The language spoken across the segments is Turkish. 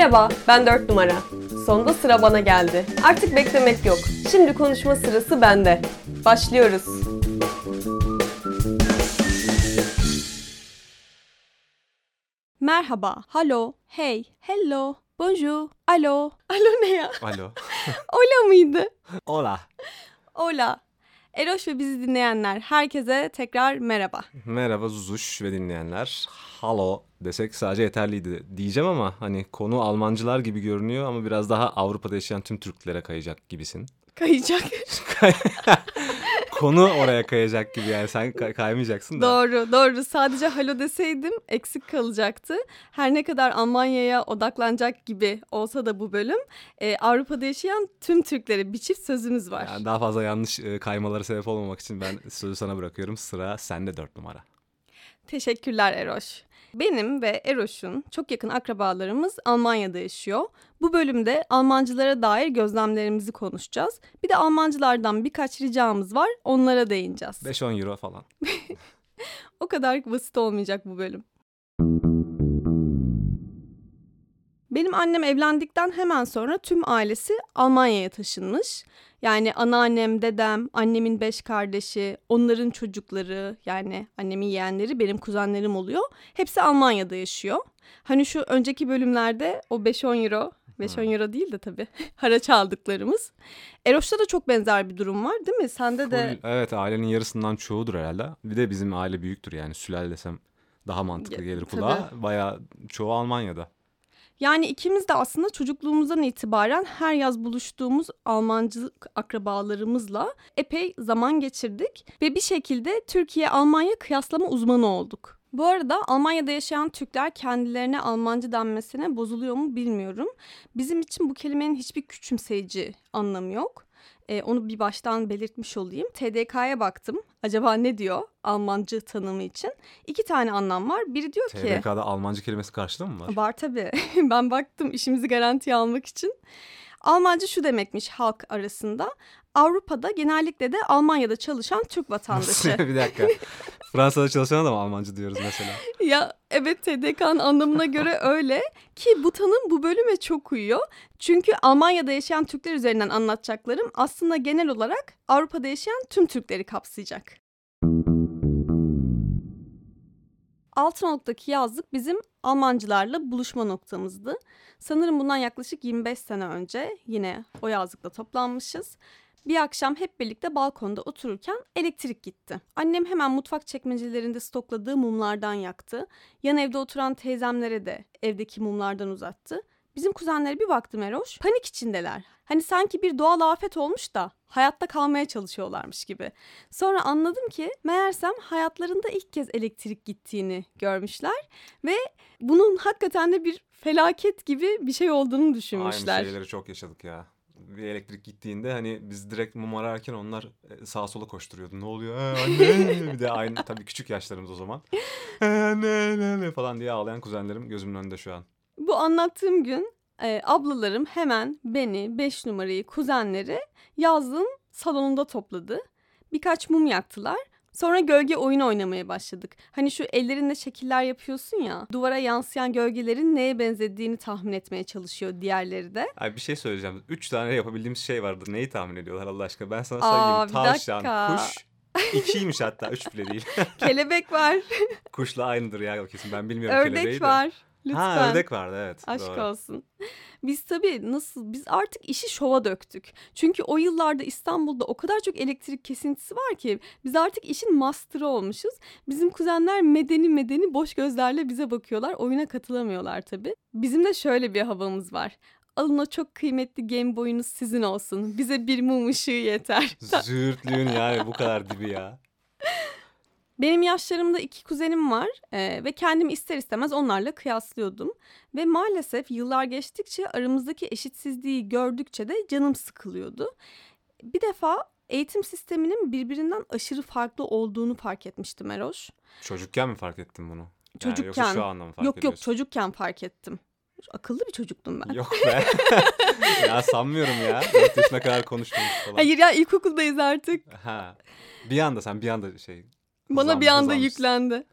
Merhaba, ben 4 numara. Sonunda sıra bana geldi. Artık beklemek yok. Şimdi konuşma sırası bende. Başlıyoruz. Merhaba, hallo, hey, hello, bonjour, alo. Alo ne ya? Alo. Ola mıydı? Hola. Ola. Eroş ve bizi dinleyenler, herkese tekrar merhaba. Merhaba Zuzuş ve dinleyenler. Halo desek sadece yeterliydi diyeceğim ama hani konu Almancılar gibi görünüyor ama biraz daha Avrupa'da yaşayan tüm Türklere kayacak gibisin. Kayacak. konu oraya kayacak gibi yani sen kay- kaymayacaksın da. Doğru, doğru. Sadece halo deseydim eksik kalacaktı. Her ne kadar Almanya'ya odaklanacak gibi olsa da bu bölüm e, Avrupa'da yaşayan tüm Türklere bir çift sözümüz var. Yani daha fazla yanlış e, kaymalara sebep olmamak için ben sözü sana bırakıyorum. Sıra sende dört numara. Teşekkürler Eroş. Benim ve Eroş'un çok yakın akrabalarımız Almanya'da yaşıyor. Bu bölümde Almancılara dair gözlemlerimizi konuşacağız. Bir de Almancılardan birkaç ricamız var. Onlara değineceğiz. 5-10 euro falan. O kadar basit olmayacak bu bölüm. Benim annem evlendikten hemen sonra tüm ailesi Almanya'ya taşınmış. Yani anneannem, dedem, annemin beş kardeşi, onların çocukları yani annemin yeğenleri benim kuzenlerim oluyor. Hepsi Almanya'da yaşıyor. Hani şu önceki bölümlerde o 5-10 euro, 5-10 euro değil de tabii haraç aldıklarımız. Eroş'ta da çok benzer bir durum var değil mi? Sende de... Full- evet ailenin yarısından çoğudur herhalde. Bir de bizim aile büyüktür yani sülal desem daha mantıklı gelir kulağa. Bayağı çoğu Almanya'da. Yani ikimiz de aslında çocukluğumuzdan itibaren her yaz buluştuğumuz Almancı akrabalarımızla epey zaman geçirdik ve bir şekilde Türkiye-Almanya kıyaslama uzmanı olduk. Bu arada Almanya'da yaşayan Türkler kendilerine Almancı denmesine bozuluyor mu bilmiyorum. Bizim için bu kelimenin hiçbir küçümseyici anlamı yok. Ee, onu bir baştan belirtmiş olayım. TDK'ya baktım. Acaba ne diyor Almancı tanımı için? İki tane anlam var. Biri diyor ki... TBK'da Almancı kelimesi karşılığı mı var? Var tabii. ben baktım işimizi garantiye almak için. Almanca şu demekmiş halk arasında. Avrupa'da genellikle de Almanya'da çalışan Türk vatandaşı. bir dakika. Fransa'da çalışan da mı Almancı diyoruz mesela? ya evet TDK'nın anlamına göre öyle ki bu tanım bu bölüme çok uyuyor. Çünkü Almanya'da yaşayan Türkler üzerinden anlatacaklarım aslında genel olarak Avrupa'da yaşayan tüm Türkleri kapsayacak. Altınoluk'taki yazlık bizim Almancılarla buluşma noktamızdı. Sanırım bundan yaklaşık 25 sene önce yine o yazlıkta toplanmışız. Bir akşam hep birlikte balkonda otururken elektrik gitti. Annem hemen mutfak çekmecelerinde stokladığı mumlardan yaktı. Yan evde oturan teyzemlere de evdeki mumlardan uzattı. Bizim kuzenlere bir baktım Eroş. Panik içindeler. Hani sanki bir doğal afet olmuş da hayatta kalmaya çalışıyorlarmış gibi. Sonra anladım ki meğersem hayatlarında ilk kez elektrik gittiğini görmüşler ve bunun hakikaten de bir felaket gibi bir şey olduğunu düşünmüşler. Aynı şeyleri çok yaşadık ya. Bir elektrik gittiğinde hani biz direkt mum ararken onlar e, sağa sola koşturuyordu. Ne oluyor? Ee, anne. bir de aynı tabii küçük yaşlarımız o zaman. Ee, Anne, ne, ne falan diye ağlayan kuzenlerim gözümün önünde şu an. Bu anlattığım gün e, ablalarım hemen beni, 5 numarayı, kuzenleri yazlığın salonunda topladı. Birkaç mum yaktılar. Sonra gölge oyunu oynamaya başladık. Hani şu ellerinde şekiller yapıyorsun ya. Duvara yansıyan gölgelerin neye benzediğini tahmin etmeye çalışıyor diğerleri de. Ay bir şey söyleyeceğim. Üç tane yapabildiğimiz şey vardı. Neyi tahmin ediyorlar Allah aşkına? Ben sana Aa, bir Tavşan, kuş. İkiymiş hatta. Üç bile değil. Kelebek var, Kuşla aynıdır ya kesin. Ben bilmiyorum kelebeği ördek de. var. Lütfen. Ha ördek vardı evet. Aşk doğru. olsun. Biz tabii nasıl biz artık işi şova döktük. Çünkü o yıllarda İstanbul'da o kadar çok elektrik kesintisi var ki biz artık işin master'ı olmuşuz. Bizim kuzenler medeni medeni boş gözlerle bize bakıyorlar. Oyuna katılamıyorlar tabii. Bizim de şöyle bir havamız var. Alın o çok kıymetli Game Boy'unuz sizin olsun. Bize bir mum ışığı yeter. Zürtlüğün yani bu kadar dibi ya. Benim yaşlarımda iki kuzenim var eee, ve kendimi ister istemez onlarla kıyaslıyordum. Ve maalesef yıllar geçtikçe aramızdaki eşitsizliği gördükçe de canım sıkılıyordu. Bir defa eğitim sisteminin birbirinden aşırı farklı olduğunu fark etmiştim Eroş. Çocukken mi fark ettin bunu? Yani Çocukken. yoksa şu anda mı fark yok yok ediyorsun? çocukken fark ettim. Akıllı bir çocuktum ben. Yok be. ya sanmıyorum ya. 4 yaşına kadar konuşmamış falan. Hayır ya ilkokuldayız artık. Ha. Bir anda sen bir anda şey. Bana bir anda yüklendi.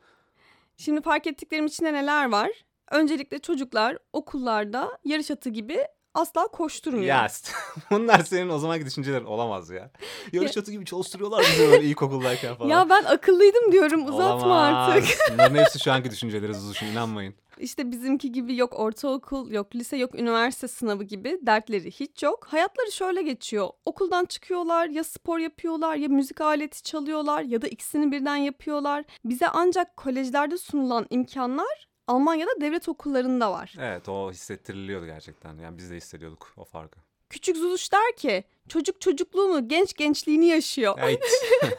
Şimdi fark ettiklerim içinde neler var? Öncelikle çocuklar okullarda yarış atı gibi asla koşturmuyor. Ya bunlar senin o zamanki düşüncelerin olamaz ya. Yarış atı gibi çalıştırıyorlar bizi böyle ilkokuldayken falan. Ya ben akıllıydım diyorum uzatma Olamaz. artık. Bunların hepsi şu anki düşünceleri Zuzuş'un inanmayın. İşte bizimki gibi yok ortaokul, yok lise, yok üniversite sınavı gibi dertleri hiç yok. Hayatları şöyle geçiyor. Okuldan çıkıyorlar, ya spor yapıyorlar, ya müzik aleti çalıyorlar ya da ikisini birden yapıyorlar. Bize ancak kolejlerde sunulan imkanlar Almanya'da devlet okullarında var. Evet o hissettiriliyordu gerçekten. Yani biz de hissediyorduk o farkı. Küçük Zuluş der ki çocuk çocukluğunu, genç gençliğini yaşıyor. Evet.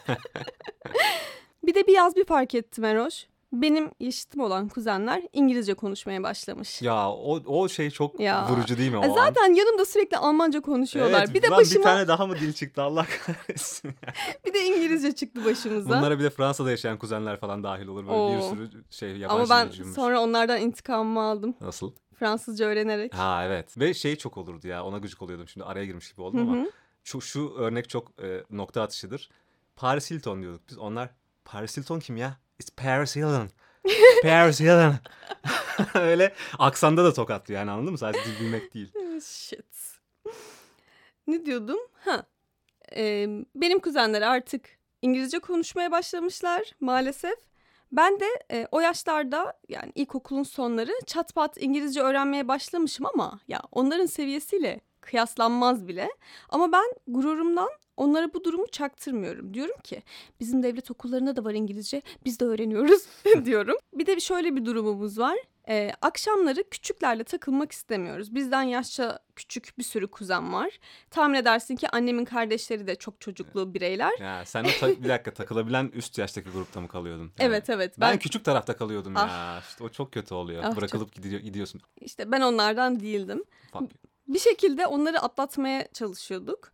Bir de bir yaz bir fark ettim Eroş. Benim yaşıtım olan kuzenler İngilizce konuşmaya başlamış. ya o, o şey çok Ya. vurucu değil mi o E an? zaten yanımda sürekli Almanca konuşuyorlar. Evet, bir de başıma bir tane daha mı dil çıktı Allah kahretsin. bir de İngilizce çıktı başımıza. Bunlara bir de Fransa'da yaşayan kuzenler falan dahil olur. Böyle bir Oo. sürü şey yabancı Ama ben cümbüş. sonra onlardan intikamımı aldım. Nasıl? Fransızca öğrenerek. Ha evet. Ve şey çok olurdu ya ona gıcık oluyordum şimdi araya girmiş gibi oldum ama. hı. Şu, şu örnek çok e, nokta atışıdır. Paris Hilton diyorduk biz. Onlar Paris Hilton kim ya? It's Paris Hilton. Paris Hilton. Öyle aksanda da tokatlıyor yani anladın mı? Sadece dil bilmek değil. Shit. Ne diyordum? Ha. Ee, benim kuzenler artık İngilizce konuşmaya başlamışlar maalesef. Ben de e, o yaşlarda yani ilkokulun sonları çat pat İngilizce öğrenmeye başlamışım ama ya onların seviyesiyle kıyaslanmaz bile. Ama ben gururumdan onlara bu durumu çaktırmıyorum. Diyorum ki bizim devlet okullarında da var İngilizce biz de öğreniyoruz diyorum. Bir de şöyle bir durumumuz var. Ee, akşamları küçüklerle takılmak istemiyoruz. Bizden yaşça küçük bir sürü kuzen var. Tahmin edersin ki annemin kardeşleri de çok çocuklu bireyler. Ya sen o ta- bir dakika takılabilen üst yaştaki grupta mı kalıyordun? Yani Evet evet. Ben, Ben, küçük tarafta kalıyordum Ah. ya. İşte o çok kötü oluyor. Ah, Bırakılıp gidiyor, gidiyorsun. işte ben onlardan değildim. Fuck. Bir şekilde onları atlatmaya çalışıyorduk.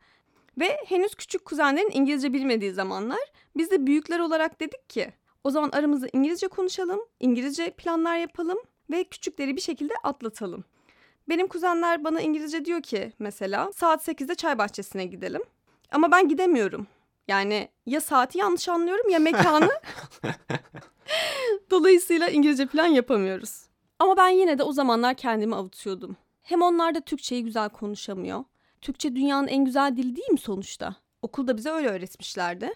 Ve henüz küçük kuzenlerin İngilizce bilmediği zamanlar biz de büyükler olarak dedik ki o zaman aramızda İngilizce konuşalım, İngilizce planlar yapalım ve küçükleri bir şekilde atlatalım. Benim kuzenler bana İngilizce diyor ki mesela saat 8'de çay bahçesine gidelim. Ama ben gidemiyorum. Yani ya saati yanlış anlıyorum ya mekanı. Dolayısıyla İngilizce plan yapamıyoruz. Ama ben yine de o zamanlar kendimi avutuyordum. Hem onlar da Türkçeyi güzel konuşamıyor. Türkçe dünyanın en güzel dili değil mi sonuçta? Okulda bize öyle öğretmişlerdi.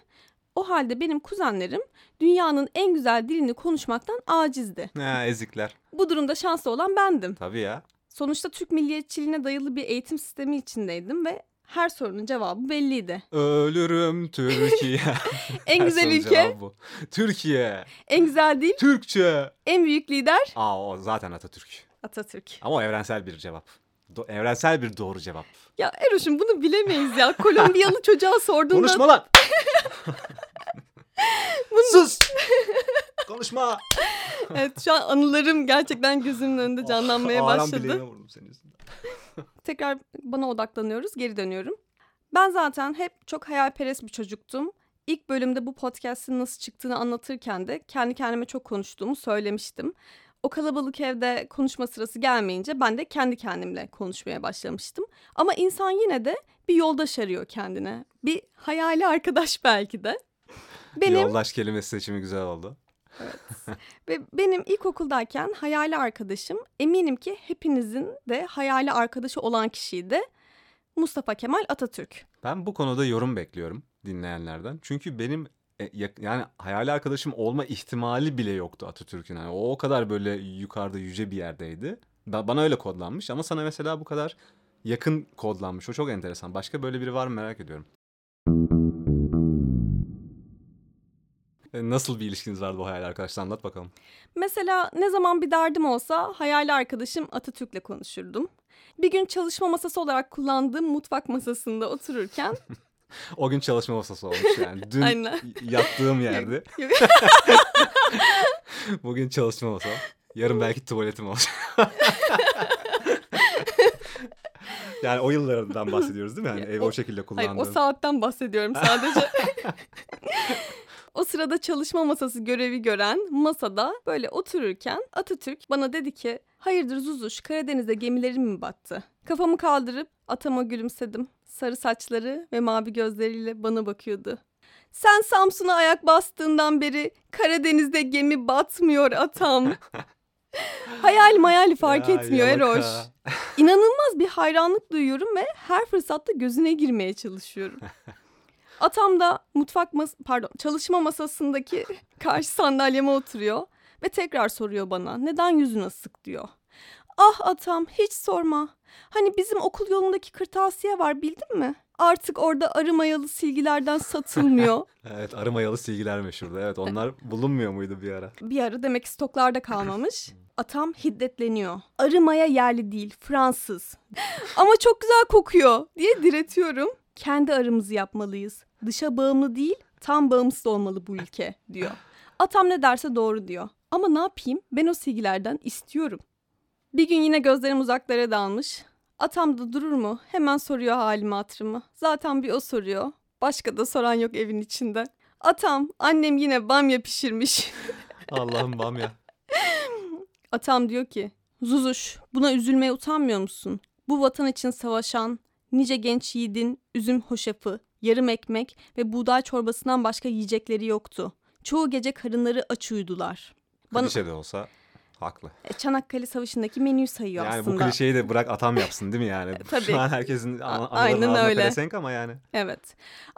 O halde benim kuzenlerim dünyanın en güzel dilini konuşmaktan acizdi. Ha, ezikler. Bu durumda şanslı olan bendim. Tabii ya. Sonuçta Türk milliyetçiliğine dayalı bir eğitim sistemi içindeydim ve her sorunun cevabı belliydi. Ölürüm Türkiye. En güzel ülke, bu. Türkiye. en güzel dil, Türkçe. en büyük lider Aa o zaten Atatürk. Atatürk. Ama o evrensel bir cevap. Do- evrensel bir doğru cevap. Ya Eroş'um bunu bilemeyiz ya. Kolombiyalı çocuğa sorduğunda... Konuşma lan. Sus. Konuşma. Evet şu an anılarım gerçekten gözümün önünde canlanmaya Ağram başladı. vurdum senin yüzünden. Tekrar bana odaklanıyoruz, geri dönüyorum. Ben zaten hep çok hayalperest bir çocuktum. İlk bölümde bu podcast'in nasıl çıktığını anlatırken de kendi kendime çok konuştuğumu söylemiştim. O kalabalık evde konuşma sırası gelmeyince ben de kendi kendimle konuşmaya başlamıştım. Ama insan yine de bir yoldaş arıyor kendine. Bir hayali arkadaş belki de. Benim Yoldaş kelimesi seçimi güzel oldu. Ve benim ilkokuldayken hayali arkadaşım eminim ki hepinizin de hayali arkadaşı olan kişiydi. Mustafa Kemal Atatürk. Ben bu konuda yorum bekliyorum dinleyenlerden. Çünkü benim yani hayali arkadaşım olma ihtimali bile yoktu Atatürk'ün. Yani o o kadar böyle yukarıda yüce bir yerdeydi. Ba- bana öyle kodlanmış ama sana mesela bu kadar yakın kodlanmış. O çok enteresan. Başka böyle biri var mı merak ediyorum. E, Nasıl bir ilişkiniz vardı bu hayali arkadaşla anlat bakalım. Mesela ne zaman bir derdim olsa hayali arkadaşım Atatürk'le konuşurdum. Bir gün çalışma masası olarak kullandığım mutfak masasında otururken O gün çalışma masası olmuş yani. Dün Aynen. yattığım yerde. Bugün çalışma masam. Yarın belki tuvaletim olacak. yani o yıllardan bahsediyoruz değil mi? Yani Ya, evi o- o şekilde Hayır kullandığın. o saatten bahsediyorum sadece. o sırada çalışma masası görevi gören masada böyle otururken Atatürk bana dedi ki hayırdır Zuzuş Karadeniz'de gemilerin mi battı? Kafamı kaldırıp atama gülümsedim. Sarı saçları ve mavi gözleriyle bana bakıyordu. Sen Samsun'a ayak bastığından beri Karadeniz'de gemi batmıyor atam. Hayal mayali fark Ya, etmiyor yalaka. Eroş. İnanılmaz bir hayranlık duyuyorum ve her fırsatta gözüne girmeye çalışıyorum. Atam da mutfak mas pardon çalışma masasındaki karşı sandalyeme oturuyor ve tekrar soruyor bana neden yüzün asık diyor. Ah atam hiç sorma. Hani bizim okul yolundaki kırtasiye var bildin mi? Artık orada arı mayalı silgilerden satılmıyor. Evet arı mayalı silgiler meşhurdu. Evet onlar bulunmuyor muydu bir ara? bir ara demek stoklarda kalmamış. Atam hiddetleniyor. Arı maya yerli değil, Fransız. Ama çok güzel kokuyor diye diretiyorum. Kendi arımızı yapmalıyız. Dışa bağımlı değil, tam bağımsız olmalı bu ülke diyor. Atam ne derse doğru diyor. Ama ne yapayım? Ben o silgilerden istiyorum. Bir gün yine gözlerim uzaklara dalmış. Atam da durur mu? Hemen soruyor halimi hatırımı. Zaten bir o soruyor. Başka da soran yok evin içinde. Atam, annem yine bamya pişirmiş. Allah'ım bamya. Atam diyor ki, Zuzuş buna üzülmeye utanmıyor musun? Bu vatan için savaşan nice genç yiğidin üzüm hoşafı, yarım ekmek ve buğday çorbasından başka yiyecekleri yoktu. Çoğu gece karınları aç uyudular. Bana Klişe de olsa haklı. E, Çanakkale Savaşı'ndaki menüyü sayıyor Yani aslında. bu klişeyi de bırak atam yapsın değil mi yani? Tabii. Şu an herkesin aynen öyle. pelesenk ama yani. Evet.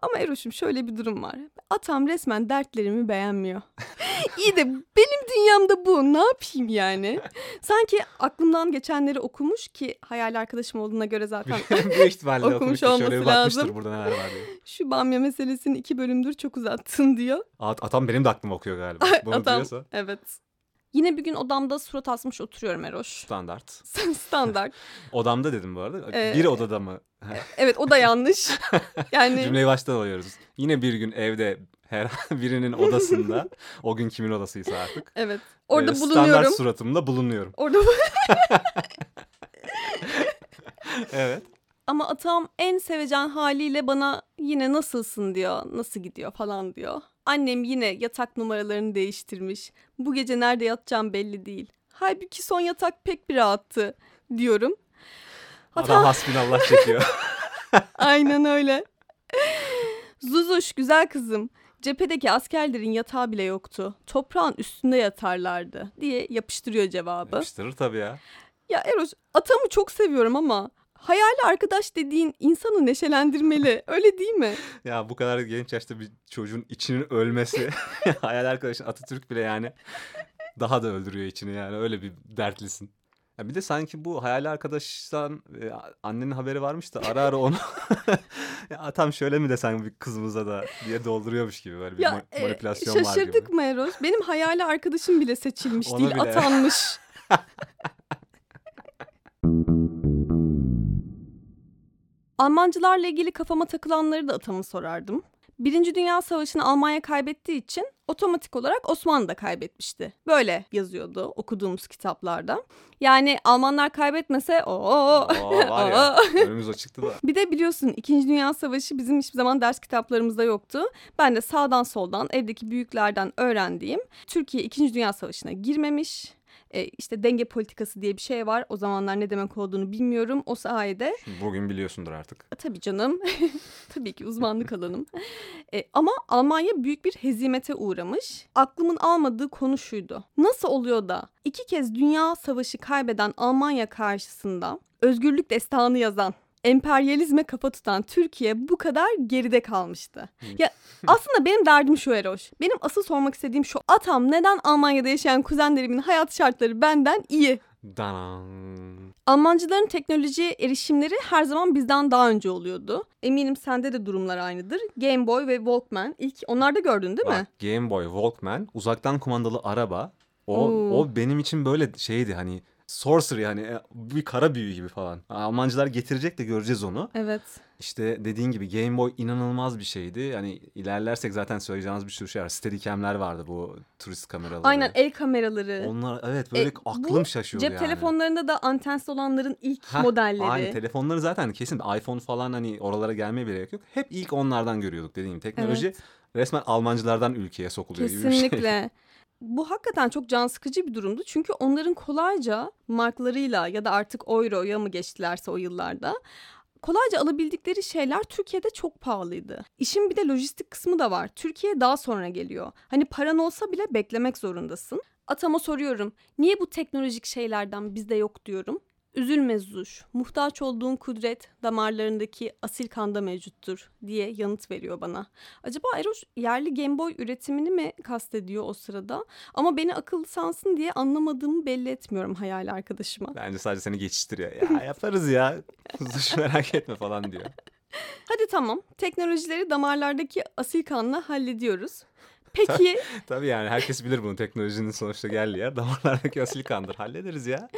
Ama Eroş'um şöyle bir durum var. Atam resmen dertlerimi beğenmiyor. İyi de benim dünyamda bu. Ne yapayım yani? Sanki aklımdan geçenleri okumuş ki hayal arkadaşım olduğuna göre zaten Büyük ihtimalle Okumuş. Şöyle olması bakmıştır lazım. burada neler var diye. şu bamya meselesini iki bölümdür çok uzattın diyor. At, atam benim de aklımı okuyor galiba. Bunu Atam. diyorsa Evet. Yine bir gün odamda surat asmış oturuyorum Eroş. standart. Standart. Odamda dedim bu arada. Ee, bir odada mı? Evet o da yanlış. Yani Cümleyi baştan alıyoruz. Yine bir gün evde her birinin odasında o gün kimin odasıysa artık. evet orada e, bulunuyorum. Standart suratımda bulunuyorum. Orada Evet. Ama atam en sevecen haliyle bana yine nasılsın diyor, nasıl gidiyor falan diyor. Annem yine yatak numaralarını değiştirmiş. Bu gece nerede yatacağım belli değil. Halbuki son yatak pek bir rahattı diyorum. Adam Atam hasbinallah çekiyor. aynen öyle. Zuzuş güzel kızım. Cephedeki askerlerin yatağı bile yoktu. Toprağın üstünde yatarlardı diye yapıştırıyor cevabı. Yapıştırır tabii ya. Ya Eros atamı çok seviyorum ama hayali arkadaş dediğin insanı neşelendirmeli. Öyle değil mi? Ya bu kadar genç yaşta bir çocuğun içinin ölmesi hayal arkadaşın Atatürk bile yani daha da öldürüyor içini yani öyle bir dertlisin. Ya bir de sanki bu hayal arkadaştan e, annenin haberi varmış da ara ara onu ya tam şöyle mi desen bir kızımıza da diye dolduruyormuş gibi böyle bir Ya ma- e, manipülasyon var şaşırdık gibi. mı Eros? Benim hayali arkadaşım bile seçilmiş Ona değil, bile. atanmış. Almancılarla ilgili kafama takılanları da atamı sorardım. Birinci Dünya Savaşı'nı Almanya kaybettiği için otomatik olarak Osmanlı da kaybetmişti. Böyle yazıyordu okuduğumuz kitaplarda. Yani Almanlar kaybetmese o var ya önümüz açıktı da. Bir de biliyorsun 2. Dünya Savaşı bizim hiçbir zaman ders kitaplarımızda yoktu. Ben de sağdan soldan evdeki büyüklerden öğrendiğim Türkiye 2. Dünya Savaşı'na girmemiş. E, işte denge politikası diye bir şey var. O zamanlar ne demek olduğunu bilmiyorum. O sayede Bugün biliyorsundur artık. e, tabii canım tabii ki uzmanlık alanım. E, ama Almanya büyük bir hezimete uğramış. Aklımın almadığı konu şuydu. Nasıl oluyor da iki kez dünya savaşı kaybeden Almanya karşısında özgürlük destanı yazan emperyalizme kafa tutan Türkiye bu kadar geride kalmıştı. Ya aslında benim derdim şu Eroş. Benim asıl sormak istediğim şu. Atam neden Almanya'da yaşayan kuzenlerimin hayat şartları benden iyi? Danan. Almancıların teknolojiye erişimleri her zaman bizden daha önce oluyordu. Eminim sende de durumlar aynıdır. Game Boy ve Walkman ilk onlarda gördün değil mi? Bak, Game Boy, Walkman, uzaktan kumandalı araba. O Oo. o benim için böyle şeydi hani sorcery hani e, bir kara büyü gibi falan. Almancılar getirecek de göreceğiz onu. Evet. İşte dediğin gibi Game Boy inanılmaz bir şeydi. Yani ilerlersek zaten söyleyeceğimiz bir sürü şey var. Steadicam'ler vardı bu turist kameraları. Aynen el kameraları. Onlar evet böyle E, aklım şaşıyordu Cep yani. telefonlarında da antensiz olanların ilk Heh, modelleri. Aynen telefonları zaten kesin iPhone falan hani oralara gelmeye bile gerek yok. Hep ilk onlardan görüyorduk dediğim gibi. Teknoloji Evet. resmen Almancılardan ülkeye sokuluyor gibi bir şey. Kesinlikle. Bu hakikaten çok can sıkıcı bir durumdu. Çünkü onların kolayca marklarıyla ya da artık euroya mı geçtilerse o yıllarda Kolayca alabildikleri şeyler Türkiye'de çok pahalıydı. İşin bir de lojistik kısmı da var. Türkiye daha sonra geliyor. Hani paran olsa bile beklemek zorundasın. Atama soruyorum. Niye bu teknolojik şeylerden bizde yok diyorum. Üzülme Zuş, muhtaç olduğun kudret damarlarındaki asil kanda mevcuttur diye yanıt veriyor bana. Acaba Eroş yerli Game Boy üretimini mi kastediyor o sırada? Ama beni akıllı sansın diye anlamadığımı belli etmiyorum hayal arkadaşıma. Bence sadece seni geçiştiriyor. Ya yaparız ya. Zuş merak etme falan diyor. Hadi tamam, teknolojileri damarlardaki asil kanla hallediyoruz. Peki Tabii yani herkes bilir bunu. Teknolojinin sonuçta geldiği yer damarlardaki asil kandır. Hallederiz ya.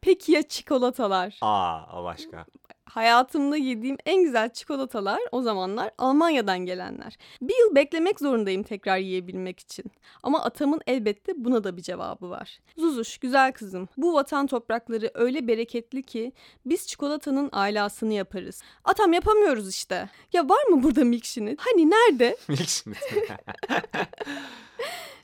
peki ya çikolatalar? Aa o başka. Hayatımda yediğim en güzel çikolatalar o zamanlar Almanya'dan gelenler. Bir yıl beklemek zorundayım tekrar yiyebilmek için. Ama atamın elbette buna da bir cevabı var. Zuzuş güzel kızım bu vatan toprakları öyle bereketli ki biz çikolatanın ailasını yaparız. Atam yapamıyoruz işte. Ya var mı burada milkshake? Hani nerede? Milkshake.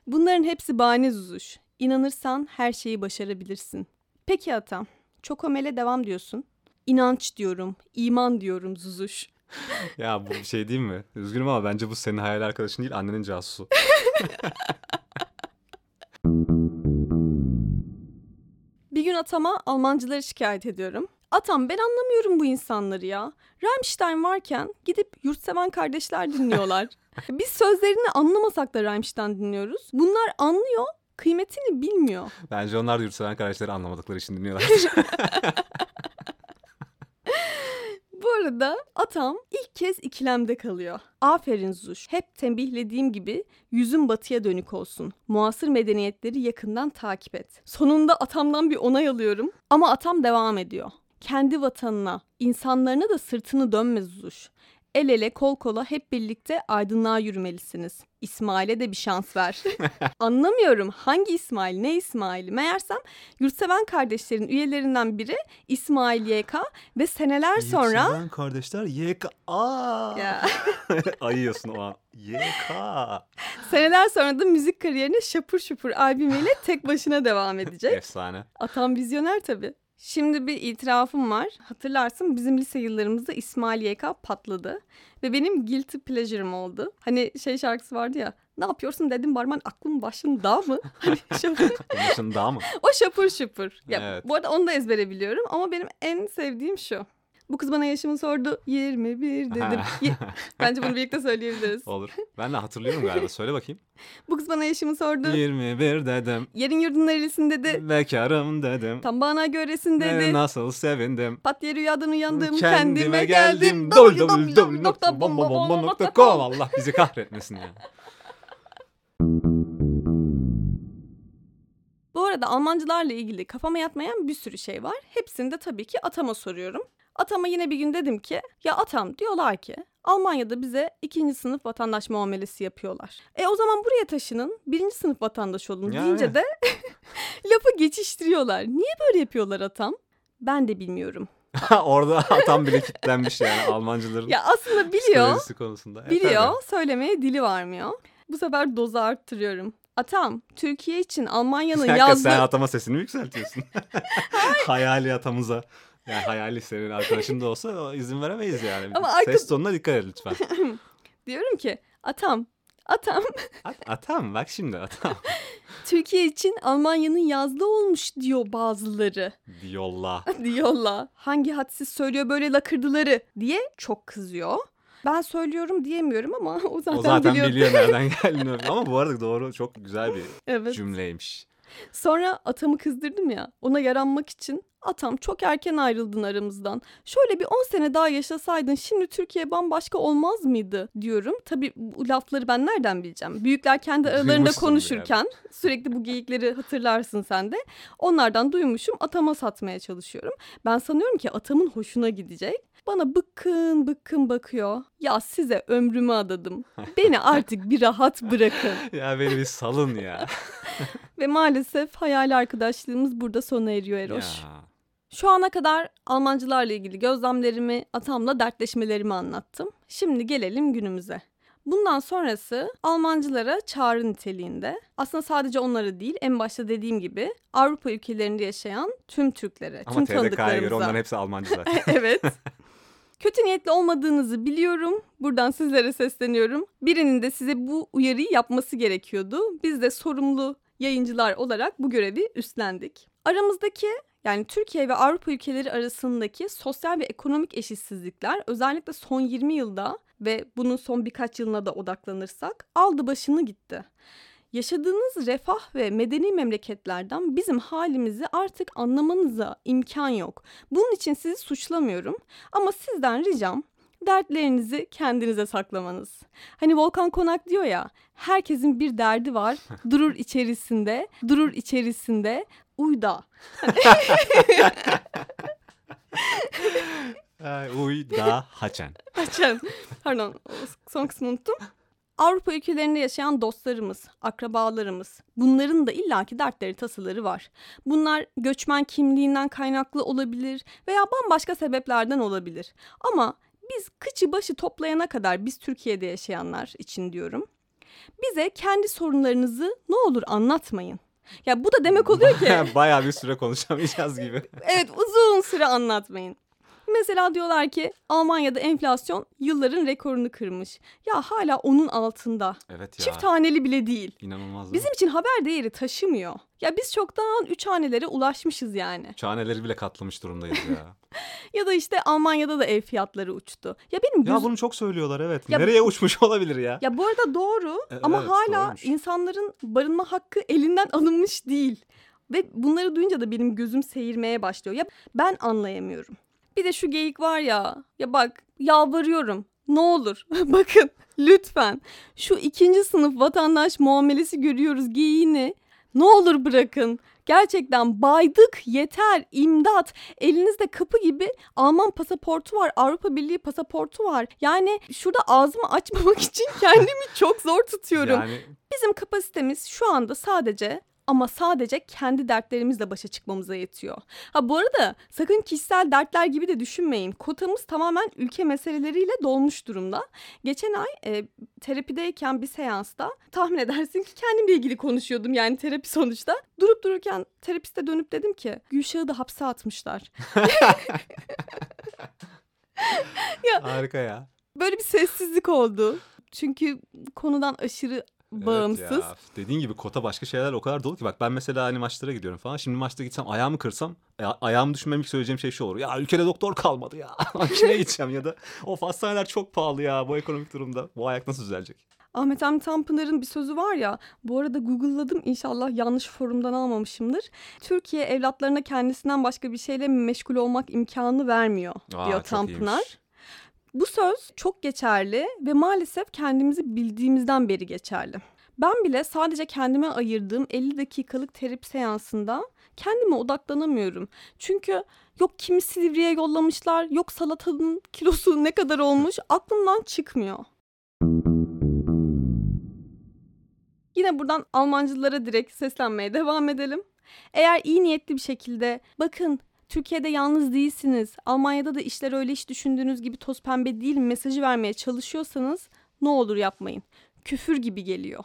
Bunların hepsi bahane Zuzuş. İnanırsan her şeyi başarabilirsin. Peki atam. Çokomele devam diyorsun. İnanç diyorum, iman diyorum Zuzuş. ya bu bir şey değil mi? Üzgünüm ama bence bu senin hayal arkadaşın değil annenin casusu. Bir gün atama Almancıları şikayet ediyorum. Atam ben anlamıyorum bu insanları ya. Rammstein varken gidip yurtseven kardeşler dinliyorlar. Biz sözlerini anlamasak da Rammstein dinliyoruz. Bunlar anlıyor, kıymetini bilmiyor. Bence onlar da yurtseven kardeşleri anlamadıkları için dinliyorlar. Bu arada atam ilk kez ikilemde kalıyor. Aferin Zuş. Hep tembihlediğim gibi yüzün batıya dönük olsun. Muasır medeniyetleri yakından takip et. Sonunda atamdan bir onay alıyorum ama atam devam ediyor. Kendi vatanına, insanlarına da sırtını dönme Zuş. El ele kol kola hep birlikte aydınlığa yürümelisiniz. İsmail'e de bir şans ver. Anlamıyorum hangi İsmail ne İsmail'i meğersem yurtseven kardeşlerin üyelerinden biri İsmail YK ve seneler sonra... Yurtseven kardeşler YK. Ayıyorsun o an. YK. Seneler sonra da müzik kariyerine şapur şupur albümüyle tek başına devam edecek. Efsane. Atam vizyoner tabii. Şimdi bir itirafım var. Hatırlarsın bizim lise yıllarımızda İsmail YK patladı. Ve benim guilty pleasure'ım oldu. Hani şey şarkısı vardı ya. Ne yapıyorsun dedim barman aklım başında mı? Hani dışında daha mı? o şapur şupur. Ya, Evet. Bu arada onu da ezbere biliyorum ama benim en sevdiğim şu. Bu kız bana yaşımı sordu. 21 dedim. Bence bunu birlikte söyleyebiliriz. Olur. Ben de hatırlıyorum galiba. Söyle bakayım. Bu kız bana yaşımı sordu. 21 dedim. Yerin yurdun nerelisin dedi. Bekarım dedim. Tam bana göresin Ne dedi. nasıl sevindim. Pat diye rüyadan uyandım Kendime, kendime, geldim. geldim. www.bombabomba.com Allah bizi kahretmesin ya. Bu arada Almancılarla ilgili kafama yatmayan bir sürü şey var. Hepsini de tabii ki atama soruyorum. Atama yine bir gün dedim ki ya atam diyorlar ki Almanya'da bize ikinci sınıf vatandaş muamelesi yapıyorlar. E o zaman buraya taşının birinci sınıf vatandaş olun Yani. deyince de lafı geçiştiriyorlar. Niye böyle yapıyorlar atam? Ben de bilmiyorum. Orada atam bile kilitlenmiş yani Almancıların Ya aslında biliyor. konusunda. E, Biliyor, söylemeye dili varmıyor. Bu sefer dozu arttırıyorum. Atam, Türkiye için Almanya'nın yazdığı... sen atama sesini mi yükseltiyorsun? hayali atamıza. Yani hayali senin arkadaşın da olsa izin veremeyiz yani. Ama arka- Ses tonuna dikkat et lütfen. Diyorum ki, atam, atam, At- atam bak şimdi atam. Türkiye için Almanya'nın yazdığı olmuş diyor bazıları. Yolla. Diyorlar. Hangi hadsiz söylüyor böyle lakırdıları diye çok kızıyor. Ben söylüyorum diyemiyorum ama o zaten, o zaten biliyor. biliyor nereden geldiğini. Ama bu arada doğru çok güzel bir Evet. cümleymiş. Sonra atamı kızdırdım ya. Ona yaranmak için atam çok erken ayrıldın aramızdan. Şöyle bir 10 sene daha yaşasaydın şimdi Türkiye bambaşka olmaz mıydı diyorum. Tabii bu lafları ben nereden bileceğim? Büyükler kendi aralarında konuşurken sürekli bu geyikleri hatırlarsın sen de. Onlardan duymuşum atama satmaya çalışıyorum. Ben sanıyorum ki atamın hoşuna gidecek. Bana bıkkın bıkkın bakıyor. Ya size ömrümü adadım. Beni artık bir rahat bırakın. Ya beni bir salın ya. Ve maalesef hayali arkadaşlığımız burada sona eriyor Eroş. ya. Şu ana kadar Almancılarla ilgili gözlemlerimi, atamla dertleşmelerimi anlattım. Şimdi gelelim günümüze. Bundan sonrası Almancılara çağrı niteliğinde. Aslında sadece onlara değil, en başta dediğim gibi Avrupa ülkelerinde yaşayan tüm Türklere, Ama tüm TDK'ya göre tanıdıklarımıza. onların hepsi Almancı zaten. evet. Kötü niyetli olmadığınızı biliyorum. Buradan sizlere sesleniyorum. Birinin de size bu uyarıyı yapması gerekiyordu. Biz de sorumlu yayıncılar olarak bu görevi üstlendik. Aramızdaki yani Türkiye ve Avrupa ülkeleri arasındaki sosyal ve ekonomik eşitsizlikler özellikle son 20 yılda ve bunun son birkaç yılına da odaklanırsak aldı başını gitti. Yaşadığınız refah ve medeni memleketlerden bizim halimizi artık anlamanıza imkan yok. Bunun için sizi suçlamıyorum ama sizden ricam dertlerinizi kendinize saklamanız. Hani Volkan Konak diyor ya, herkesin bir derdi var, durur içerisinde, durur içerisinde, uyda. Uy da haçen. Haçen. Pardon, son kısmı unuttum. Avrupa ülkelerinde yaşayan dostlarımız, akrabalarımız, bunların da illaki dertleri, tasaları var. Bunlar göçmen kimliğinden kaynaklı olabilir veya bambaşka sebeplerden olabilir. Ama biz kıçı başı toplayana kadar biz Türkiye'de yaşayanlar için diyorum. Bize kendi sorunlarınızı ne olur anlatmayın. Ya bu da demek oluyor ki Bayağı bir süre konuşamayacağız gibi. evet uzun süre anlatmayın. Mesela diyorlar ki Almanya'da enflasyon yılların rekorunu kırmış. Ya hala onun altında. Evet ya. Çift haneli bile değil. İnanılmaz? Bizim için haber değeri taşımıyor. Ya biz çoktan üç hanelere ulaşmışız yani. Çaneleri bile katlamış durumdayız ya. Ya da işte Almanya'da da ev fiyatları uçtu. Ya benim ya göz... bunu çok söylüyorlar evet. Ya- Nereye uçmuş olabilir ya? Ya bu arada doğru E, ama evet, hala doğruymuş. insanların barınma hakkı elinden alınmış değil. Ve bunları duyunca da benim gözüm seyirmeye başlıyor. Ya ben anlayamıyorum. Bir de şu geyik var ya. Ya bak yalvarıyorum. Ne olur bakın lütfen şu ikinci sınıf vatandaş muamelesi görüyoruz geyiğini. Ne olur bırakın. Gerçekten baydık yeter imdat. Elinizde kapı gibi Alman pasaportu var Avrupa Birliği pasaportu var. Yani şurada ağzımı açmamak için kendimi çok zor tutuyorum. Yani Bizim kapasitemiz şu anda sadece ama sadece kendi dertlerimizle başa çıkmamıza yetiyor. Ha bu arada sakın kişisel dertler gibi de düşünmeyin. Kotamız tamamen ülke meseleleriyle dolmuş durumda. Geçen ay e, terapideyken bir seansta tahmin edersin ki kendimle ilgili konuşuyordum yani terapi sonuçta. Durup dururken terapiste dönüp dedim ki Gülşah'ı da hapse atmışlar. harika ya. Böyle bir sessizlik oldu. Çünkü konudan aşırı Evet bağımsız. ya. Dediğin gibi kota başka şeyler o kadar dolu ki. Bak ben mesela hani maçlara gidiyorum falan. Şimdi maçta gitsem ayağımı kırsam aya- ayağımı düşünmem ilk söyleyeceğim şey şu olur. Ya ülkede doktor kalmadı ya. Makineye gideceğim ya da of hastaneler çok pahalı ya bu ekonomik durumda. Bu ayak nasıl düzelecek? Ahmet Hamdi Tanpınar'ın bir sözü var ya, bu arada Google'ladım inşallah yanlış forumdan almamışımdır. Türkiye evlatlarına kendisinden başka bir şeyle meşgul olmak imkanı vermiyor Aa, diyor Tanpınar. iyiymiş. Bu söz çok geçerli ve maalesef kendimizi bildiğimizden beri geçerli. Ben bile sadece kendime ayırdığım 50 dakikalık terapi seansında kendime odaklanamıyorum. Çünkü yok kimi Silivri'ye yollamışlar, yok salatanın kilosu ne kadar olmuş aklımdan çıkmıyor. Yine buradan Almancılara direkt seslenmeye devam edelim. Eğer iyi niyetli bir şekilde bakın Türkiye'de yalnız değilsiniz. Almanya'da da işler öyle hiç düşündüğünüz gibi toz pembe değil mesajı vermeye çalışıyorsanız ne olur yapmayın. Küfür gibi geliyor.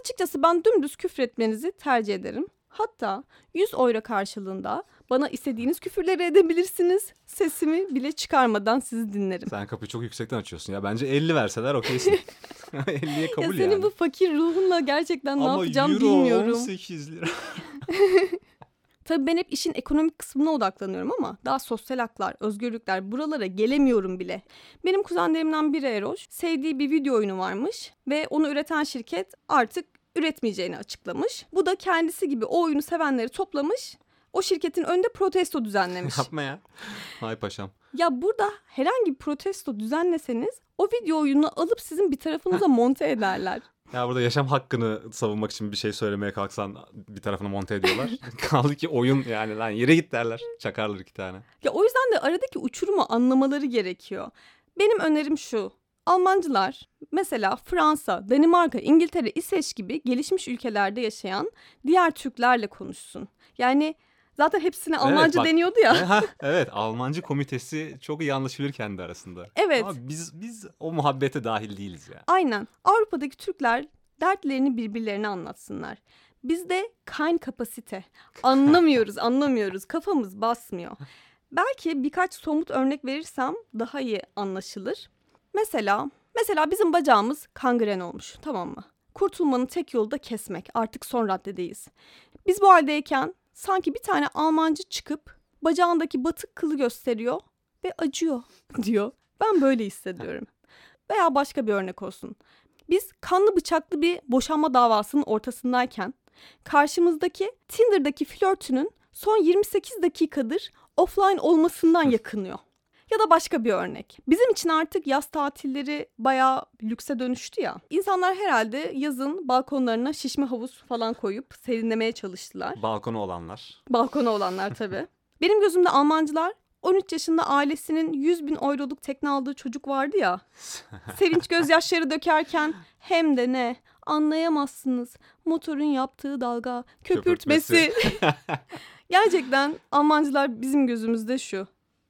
Açıkçası ben dümdüz küfür etmenizi tercih ederim. Hatta 100 euro karşılığında bana istediğiniz küfürleri edebilirsiniz. Sesimi bile çıkarmadan sizi dinlerim. Sen kapıyı çok yüksekten açıyorsun ya. Bence 50 verseler okeysin. 50'ye Ya kabul senin yani. bu fakir ruhunla gerçekten ne Ama yapacağım euro bilmiyorum. 18 lira. Tabii ben hep işin ekonomik kısmına odaklanıyorum ama daha sosyal haklar, özgürlükler buralara gelemiyorum bile. Benim kuzenlerimden biri Eroş sevdiği bir video oyunu varmış ve onu üreten şirket artık üretmeyeceğini açıklamış. Bu da kendisi gibi o oyunu sevenleri toplamış. O şirketin önünde protesto düzenlemiş. Yapma ya. Hay paşam. ya burada herhangi bir protesto düzenleseniz o video oyununu alıp sizin bir tarafınıza monte ederler. Ya burada yaşam hakkını savunmak için bir şey söylemeye kalksan bir tarafına monte ediyorlar. Kaldı ki oyun yani lan yere git derler. Çakarlar iki tane. Ya o yüzden de aradaki uçurumu anlamaları gerekiyor. Benim önerim şu. Almancılar mesela Fransa, Danimarka, İngiltere, İsveç gibi gelişmiş ülkelerde yaşayan diğer Türklerle konuşsun. Yani zaten hepsine Almanca bak. deniyordu ya. Ha, evet Almancı komitesi çok iyi anlaşılır kendi arasında. Evet. Ama biz biz o muhabbete dahil değiliz ya. Aynen. Avrupa'daki Türkler dertlerini birbirlerine anlatsınlar. Bizde kind kapasite. Anlamıyoruz, anlamıyoruz. Kafamız basmıyor. Belki birkaç somut örnek verirsem daha iyi anlaşılır. Mesela, mesela bizim bacağımız kangren olmuş, tamam mı? Kurtulmanın tek yolu da kesmek. Artık son raddedeyiz. Biz bu haldeyken sanki bir tane Almancı çıkıp bacağındaki batık kılı gösteriyor ve acıyor diyor. Ben böyle hissediyorum. Veya başka bir örnek olsun. Biz kanlı bıçaklı bir boşanma davasının ortasındayken karşımızdaki Tinder'daki flörtünün son 28 dakikadır offline olmasından yakınıyor. Ya da başka bir örnek. Bizim için artık yaz tatilleri bayağı lükse dönüştü ya. İnsanlar herhalde yazın balkonlarına şişme havuz falan koyup serinlemeye çalıştılar. Balkonu olanlar. Balkona olanlar tabii. Benim gözümde Almancılar 13 yaşında ailesinin 100 bin euroluk tekne aldığı çocuk vardı ya. Sevinç gözyaşları dökerken hem de ne anlayamazsınız. Motorun yaptığı dalga köpürtmesi. Gerçekten Almancılar bizim gözümüzde şu.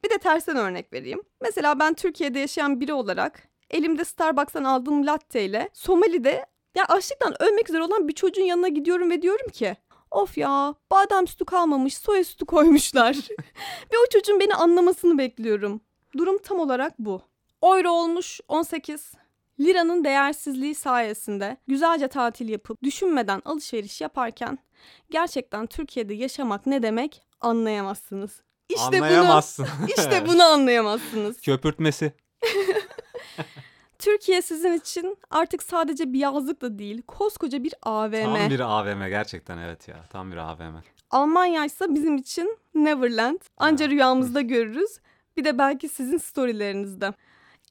Bir de tersten örnek vereyim. Mesela ben Türkiye'de yaşayan biri olarak elimde Starbucks'tan aldığım latte ile Somali'de ya açlıktan ölmek üzere olan bir çocuğun yanına gidiyorum ve diyorum ki Of ya badem sütü kalmamış soya sütü koymuşlar. Ve o çocuğun beni anlamasını bekliyorum. Durum tam olarak bu. Euro olmuş 18. Liranın değersizliği sayesinde güzelce tatil yapıp düşünmeden alışveriş yaparken gerçekten Türkiye'de yaşamak ne demek anlayamazsınız. İşte Anlayamazsın. bunu işte bunu anlayamazsınız. Köpürtmesi. Türkiye sizin için artık sadece bir yazlık da değil, koskoca bir AVM. Tam bir AVM gerçekten evet ya. Tam bir AVM. Almanya ise bizim için Neverland. Anca Ha. rüyamızda görürüz. Bir de belki sizin storylerinizde.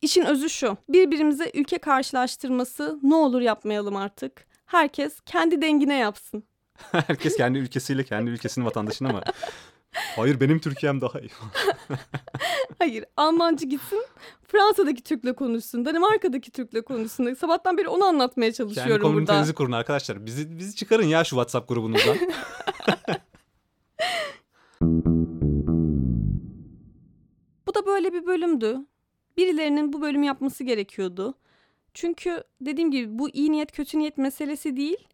İşin özü şu. Birbirimize ülke karşılaştırması ne olur yapmayalım artık. Herkes kendi dengine yapsın. Herkes kendi ülkesiyle kendi ülkesinin vatandaşına mı? Hayır benim Türkiye'm daha iyi. Hayır, Almancı gitsin, Fransa'daki Türk'le konuşsun, Danimarka'daki Türk'le konuşsun. Sabahtan beri onu anlatmaya Kendi çalışıyorum burada. komünitenizi kurun arkadaşlar. Bizi bizi çıkarın ya şu WhatsApp grubunuzdan. Bu da böyle bir bölümdü. Birilerinin bu bölümü yapması gerekiyordu. Çünkü dediğim gibi bu iyi niyet kötü niyet meselesi değil.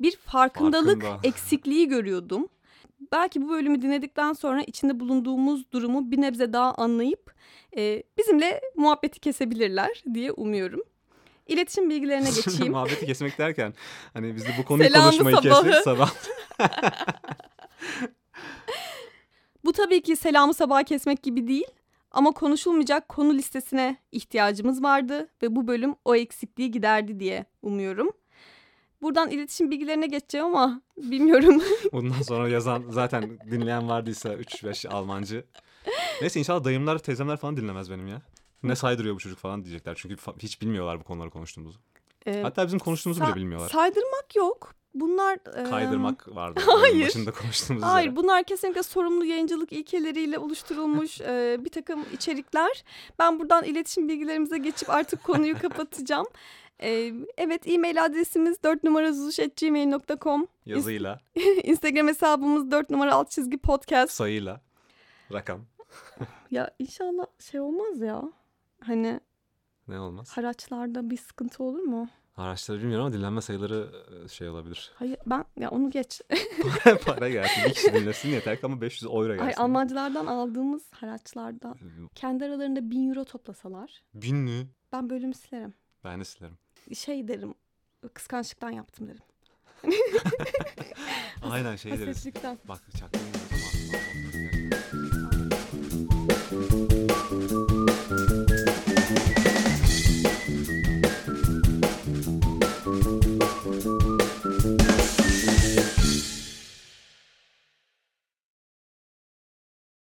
Bir farkındalık Farkında. eksikliği görüyordum. Belki bu bölümü dinledikten sonra içinde bulunduğumuz durumu bir nebze daha anlayıp e, bizimle muhabbeti kesebilirler diye umuyorum. İletişim bilgilerine geçeyim. Muhabbeti kesmek derken hani biz de bu konuyu Selamı konuşmayı sabahı. kestik sabah. Bu tabii ki selamı sabah kesmek gibi değil. Ama konuşulmayacak konu listesine ihtiyacımız vardı ve bu bölüm o eksikliği giderdi diye umuyorum. Buradan iletişim bilgilerine geçeceğim ama bilmiyorum. Bundan sonra yazan zaten dinleyen vardıysa 3-5 Almancı. Neyse inşallah dayımlar, teyzemler falan dinlemez benim ya. Ne saydırıyor bu çocuk falan diyecekler. Çünkü hiç bilmiyorlar bu konuları konuştuğumuzu. Ee, Hatta bizim konuştuğumuzu bile sa- bilmiyorlar. Saydırmak yok. Bunlar e, Kaydırmak vardı. hayır. Başında konuştuğumuz Hayır üzere. bunlar kesinlikle sorumlu yayıncılık ilkeleriyle oluşturulmuş e, bir takım içerikler. Ben buradan iletişim bilgilerimize geçip artık konuyu kapatacağım. Evet e-mail adresimiz 4 numarazuluş.gmail.com Yazıyla, Instagram hesabımız 4 numara alt çizgi podcast. sayıyla, rakam. Ya inşallah şey olmaz ya. Hani Ne olmaz. haraçlarda bir sıkıntı olur mu? Araçları bilmiyorum ama dinlenme sayıları e, şey olabilir. Hayır ben ya onu geç. Para gelsin. Bir kişi dinlesin yeter ama 500 euro gelsin. Ay Almancılardan aldığımız haraçlarda Ee, kendi aralarında 1000 euro toplasalar Bin mi? ben bölümü silerim. Ben de silerim. Şey derim kıskançlıktan yaptım derim. Aynen şey deriz. Bak ama.